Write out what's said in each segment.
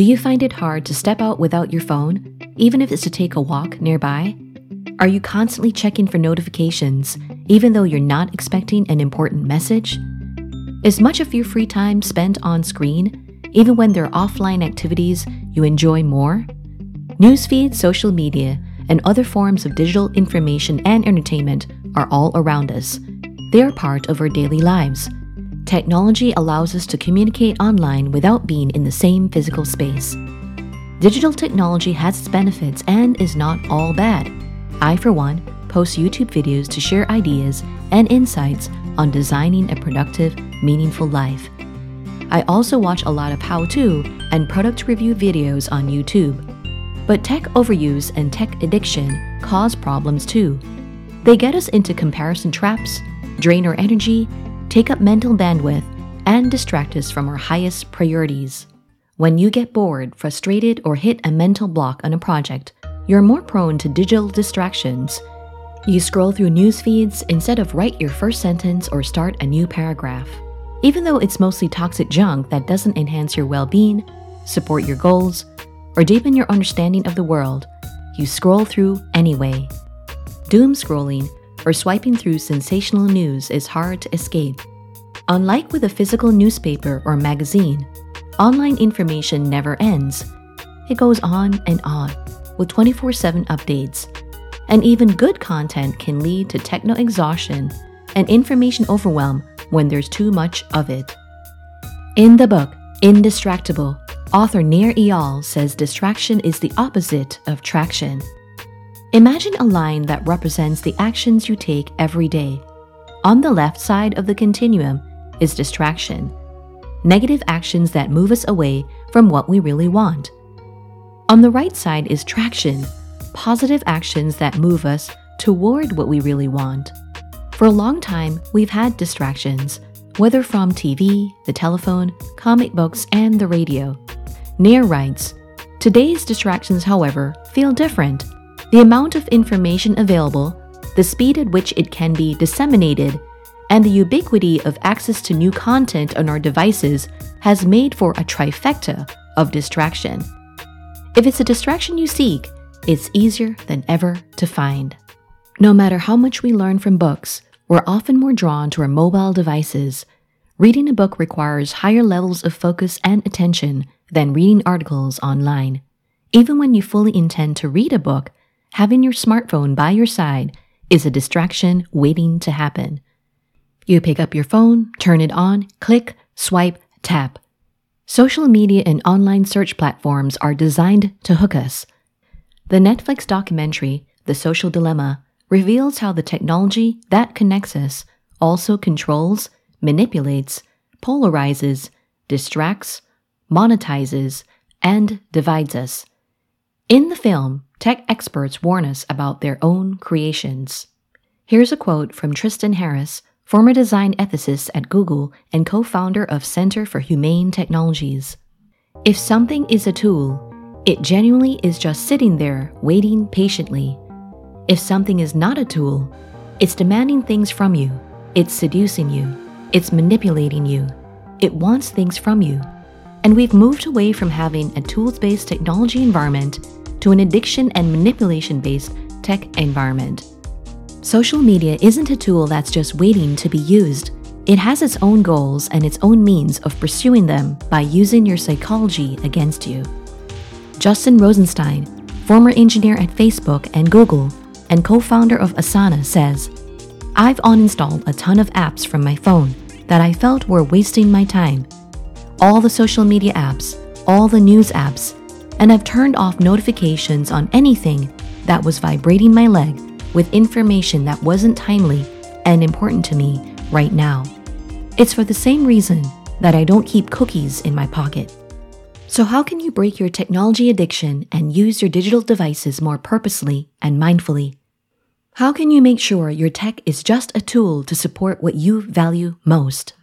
Do you find it hard to step out without your phone, even if it's to take a walk nearby? Are you constantly checking for notifications, even though you're not expecting an important message? Is much of your free time spent on screen, even when there are offline activities you enjoy more? Newsfeed, social media, and other forms of digital information and entertainment are all around us. They are part of our daily lives. Technology allows us to communicate online without being in the same physical space. Digital technology has its benefits and is not all bad. I, for one, post YouTube videos to share ideas and insights on designing a productive, meaningful life. I also watch a lot of how to and product review videos on YouTube. But tech overuse and tech addiction cause problems too. They get us into comparison traps, drain our energy, take up mental bandwidth, and distract us from our highest priorities. When you get bored, frustrated, or hit a mental block on a project, you're more prone to digital distractions. You scroll through news feeds instead of write your first sentence or start a new paragraph. Even though it's mostly toxic junk that doesn't enhance your well being, support your goals, or deepen your understanding of the world, you scroll through anyway. Doom scrolling or swiping through sensational news is hard to escape. Unlike with a physical newspaper or magazine, online information never ends. It goes on and on with 24 7 updates. And even good content can lead to techno exhaustion and information overwhelm when there's too much of it. In the book, Indistractable, author Nir Eyal says distraction is the opposite of traction. Imagine a line that represents the actions you take every day. On the left side of the continuum is distraction, negative actions that move us away from what we really want. On the right side is traction, positive actions that move us toward what we really want. For a long time, we've had distractions, whether from TV, the telephone, comic books, and the radio. Nir writes Today's distractions, however, feel different. The amount of information available, the speed at which it can be disseminated, and the ubiquity of access to new content on our devices has made for a trifecta of distraction. If it's a distraction you seek, it's easier than ever to find. No matter how much we learn from books, we're often more drawn to our mobile devices. Reading a book requires higher levels of focus and attention than reading articles online. Even when you fully intend to read a book, having your smartphone by your side is a distraction waiting to happen. You pick up your phone, turn it on, click, swipe, tap. Social media and online search platforms are designed to hook us. The Netflix documentary, The Social Dilemma, reveals how the technology that connects us also controls, manipulates, polarizes, distracts, monetizes, and divides us. In the film, tech experts warn us about their own creations. Here's a quote from Tristan Harris, former design ethicist at Google and co founder of Center for Humane Technologies. If something is a tool, it genuinely is just sitting there, waiting patiently. If something is not a tool, it's demanding things from you, it's seducing you, it's manipulating you, it wants things from you. And we've moved away from having a tools based technology environment to an addiction and manipulation based tech environment. Social media isn't a tool that's just waiting to be used. It has its own goals and its own means of pursuing them by using your psychology against you. Justin Rosenstein, former engineer at Facebook and Google and co founder of Asana, says I've uninstalled a ton of apps from my phone that I felt were wasting my time. All the social media apps, all the news apps, and I've turned off notifications on anything that was vibrating my leg with information that wasn't timely and important to me right now. It's for the same reason that I don't keep cookies in my pocket. So, how can you break your technology addiction and use your digital devices more purposely and mindfully? How can you make sure your tech is just a tool to support what you value most?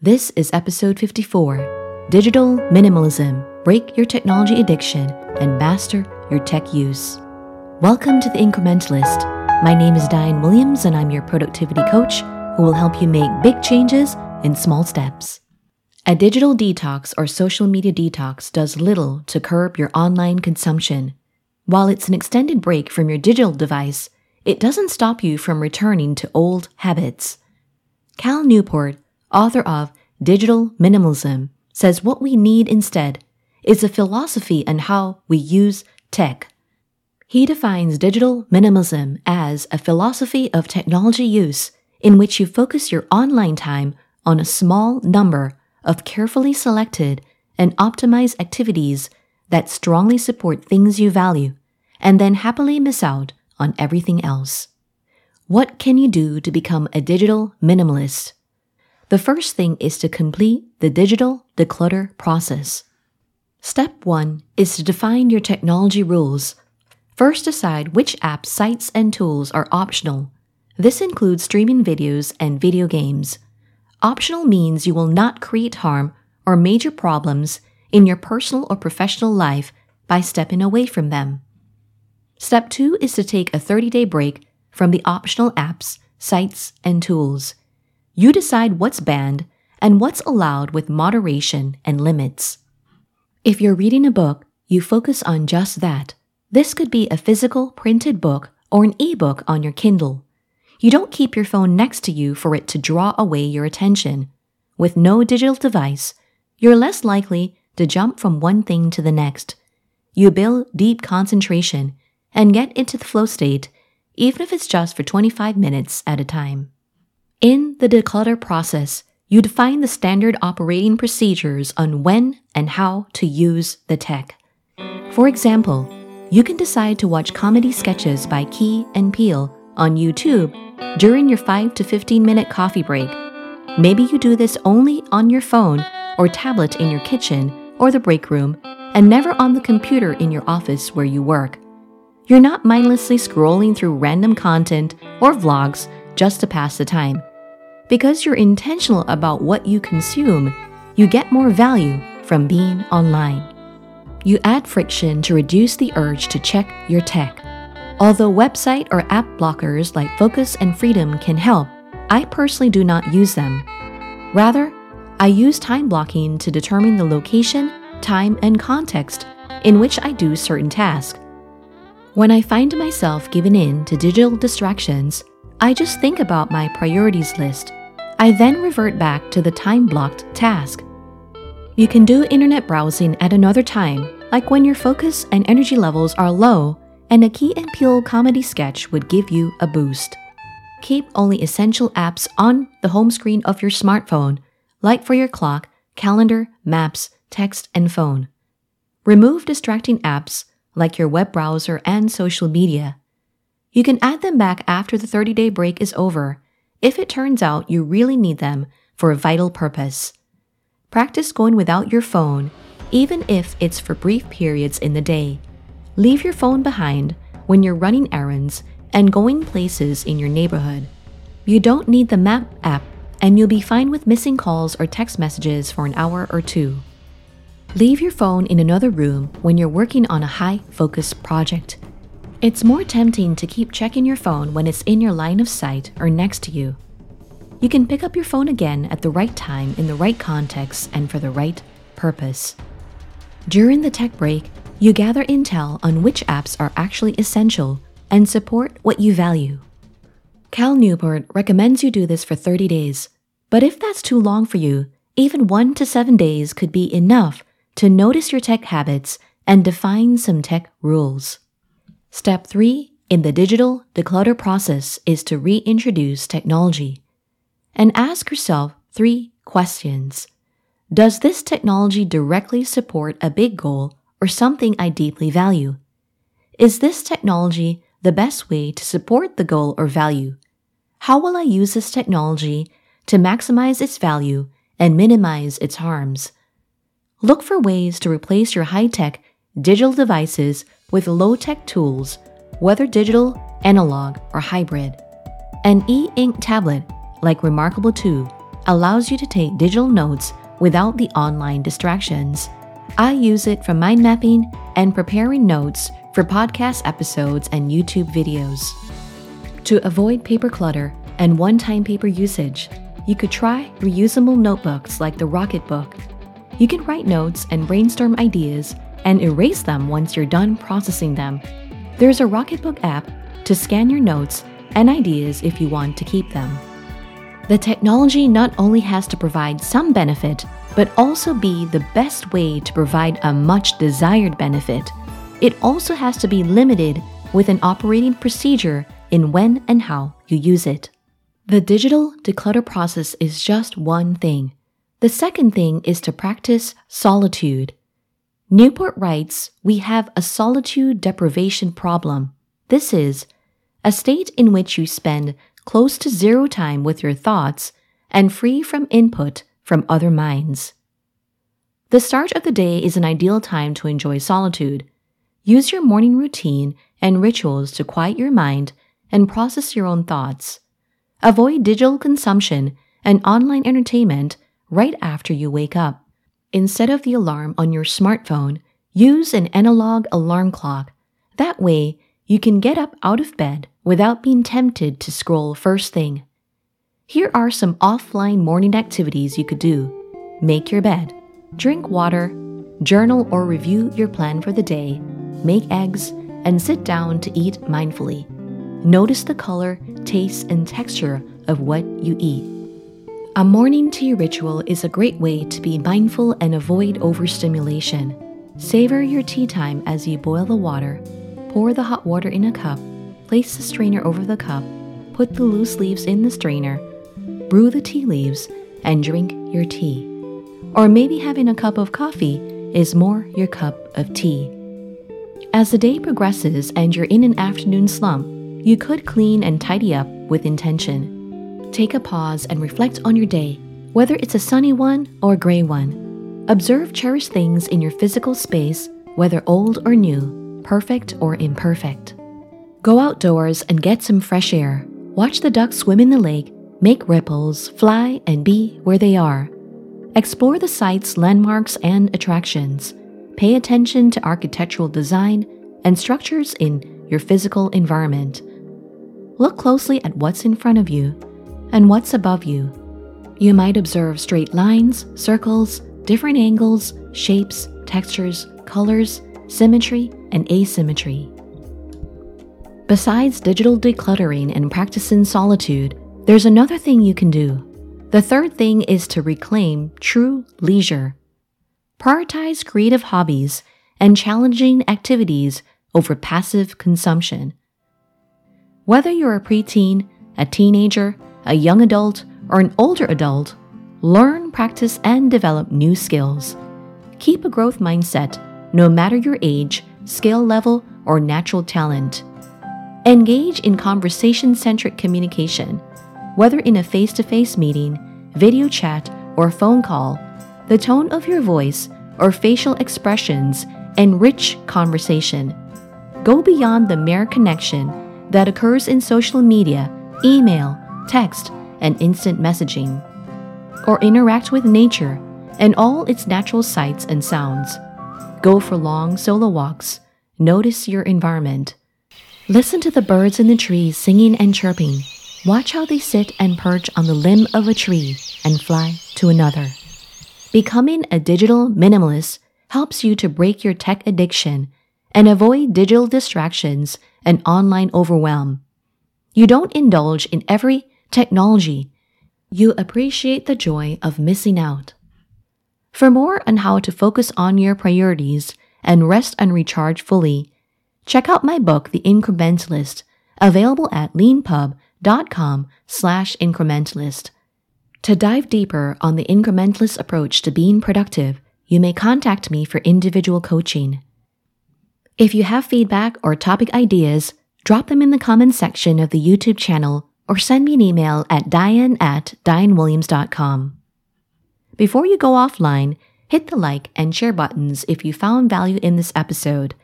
This is episode 54 Digital Minimalism Break Your Technology Addiction and Master Your Tech Use. Welcome to The Incrementalist my name is Dyan Williams, and I'm your productivity coach who will help you make big changes in small steps. A digital detox or social media detox does little to curb your online consumption. While it's an extended break from your digital device, it doesn't stop you from returning to old habits. Cal Newport, author of Digital Minimalism, says what we need instead is a philosophy on how we use tech. He defines digital minimalism as a philosophy of technology use in which you focus your online time on a small number of carefully selected and optimized activities that strongly support things you value, and then happily miss out on everything else. What can you do to become a digital minimalist? The first thing is to complete the digital declutter process. Step 1 is to define your technology rules. First, decide which apps, sites, and tools are optional. This includes streaming videos and video games. Optional means you will not create harm or major problems in your personal or professional life by stepping away from them. Step 2 is to take a 30 day break from the optional apps, sites, and tools. You decide what's banned and what's allowed with moderation and limits. If you're reading a book, you focus on just that. This could be a physical printed book or an ebook on your Kindle. You don't keep your phone next to you for it to draw away your attention. With no digital device, you're less likely to jump from one thing to the next. You build deep concentration and get into the flow state, even if it's just for 25 minutes at a time. In the declutter process, you define the standard operating procedures on when and how to use the tech. For example, you can decide to watch comedy sketches by Key and Peele on YouTube during your 5 to 15 minute coffee break. Maybe you do this only on your phone or tablet in your kitchen or the break room and never on the computer in your office where you work. You're not mindlessly scrolling through random content or vlogs just to pass the time. Because you're intentional about what you consume, you get more value from being online. You add friction to reduce the urge to check your tech. Although website or app blockers like Focus and Freedom can help, I personally do not use them. Rather, I use time blocking to determine the location, time, and context in which I do certain tasks. When I find myself giving in to digital distractions, I just think about my priorities list. I then revert back to the time blocked task. You can do internet browsing at another time, like when your focus and energy levels are low and a Key and Peele comedy sketch would give you a boost. Keep only essential apps on the home screen of your smartphone, like for your clock, calendar, maps, text, and phone. Remove distracting apps like your web browser and social media. You can add them back after the 30 day break is over if it turns out you really need them for a vital purpose. Practice going without your phone, even if it's for brief periods in the day. Leave your phone behind when you're running errands and going places in your neighborhood. You don't need the Map app, and you'll be fine with missing calls or text messages for an hour or two. Leave your phone in another room when you're working on a high focus project. It's more tempting to keep checking your phone when it's in your line of sight or next to you. You can pick up your phone again at the right time in the right context and for the right purpose. During the tech break, you gather intel on which apps are actually essential and support what you value. Cal Newport recommends you do this for 30 days, but if that's too long for you, even 1 to 7 days could be enough to notice your tech habits and define some tech rules. Step 3 in the digital declutter process is to reintroduce technology and ask yourself three questions. Does this technology directly support a big goal or something I deeply value? Is this technology the best way to support the goal or value? How will I use this technology to maximize its value and minimize its harms? Look for ways to replace your high tech digital devices with low tech tools, whether digital, analog, or hybrid. An e ink tablet, like Remarkable 2, allows you to take digital notes without the online distractions. I use it for mind mapping and preparing notes for podcast episodes and YouTube videos. To avoid paper clutter and one time paper usage, you could try reusable notebooks like the Rocketbook. You can write notes and brainstorm ideas and erase them once you're done processing them. There's a Rocketbook app to scan your notes and ideas if you want to keep them. The technology not only has to provide some benefit, but also be the best way to provide a much desired benefit. It also has to be limited with an operating procedure in when and how you use it. The digital declutter process is just one thing. The second thing is to practice solitude. Newport writes, We have a solitude deprivation problem. This is a state in which you spend close to zero time with your thoughts and free from input from other minds. The start of the day is an ideal time to enjoy solitude. Use your morning routine and rituals to quiet your mind and process your own thoughts. Avoid digital consumption and online entertainment right after you wake up. Instead of the alarm on your smartphone, use an analog alarm clock. That way, you can get up out of bed without being tempted to scroll first thing. Here are some offline morning activities you could do make your bed, drink water, journal or review your plan for the day, make eggs, and sit down to eat mindfully. Notice the color, taste, and texture of what you eat. A morning tea ritual is a great way to be mindful and avoid overstimulation. Savor your tea time as you boil the water. Pour the hot water in a cup. Place the strainer over the cup. Put the loose leaves in the strainer. Brew the tea leaves and drink your tea. Or maybe having a cup of coffee is more your cup of tea. As the day progresses and you're in an afternoon slump, you could clean and tidy up with intention. Take a pause and reflect on your day, whether it's a sunny one or a gray one. Observe cherished things in your physical space, whether old or new, perfect or imperfect. Go outdoors and get some fresh air. Watch the ducks swim in the lake, make ripples, fly, and be where they are. Explore the sites, landmarks, and attractions. Pay attention to architectural design and structures in your physical environment. Look closely at what's in front of you and what's above you. You might observe straight lines, circles, different angles, shapes, textures, colors, symmetry, and asymmetry. Besides digital decluttering and practicing solitude, there's another thing you can do. The third thing is to reclaim true leisure. Prioritize creative hobbies and challenging activities over passive consumption. Whether you're a preteen, a teenager, a young adult, or an older adult, learn, practice, and develop new skills. Keep a growth mindset no matter your age, skill level, or natural talent. Engage in conversation centric communication. Whether in a face to face meeting, video chat, or phone call, the tone of your voice or facial expressions enrich conversation. Go beyond the mere connection that occurs in social media, email, text, and instant messaging. Or interact with nature and all its natural sights and sounds. Go for long solo walks. Notice your environment. Listen to the birds in the trees singing and chirping. Watch how they sit and perch on the limb of a tree and fly to another. Becoming a digital minimalist helps you to break your tech addiction and avoid digital distractions and online overwhelm. You don't indulge in every technology. You appreciate the joy of missing out. For more on how to focus on your priorities and rest and recharge fully, check out my book, The Incrementalist, available at leanpub.com slash incrementalist. To dive deeper on the incrementalist approach to being productive, you may contact me for individual coaching. If you have feedback or topic ideas, drop them in the comments section of the YouTube channel or send me an email at dyan at dyanwilliams.com. Before you go offline, hit the like and share buttons if you found value in this episode,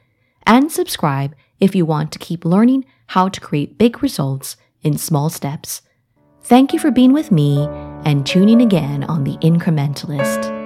and subscribe if you want to keep learning how to create big results in small steps. Thank you for being with me and tuning again on The Incrementalist.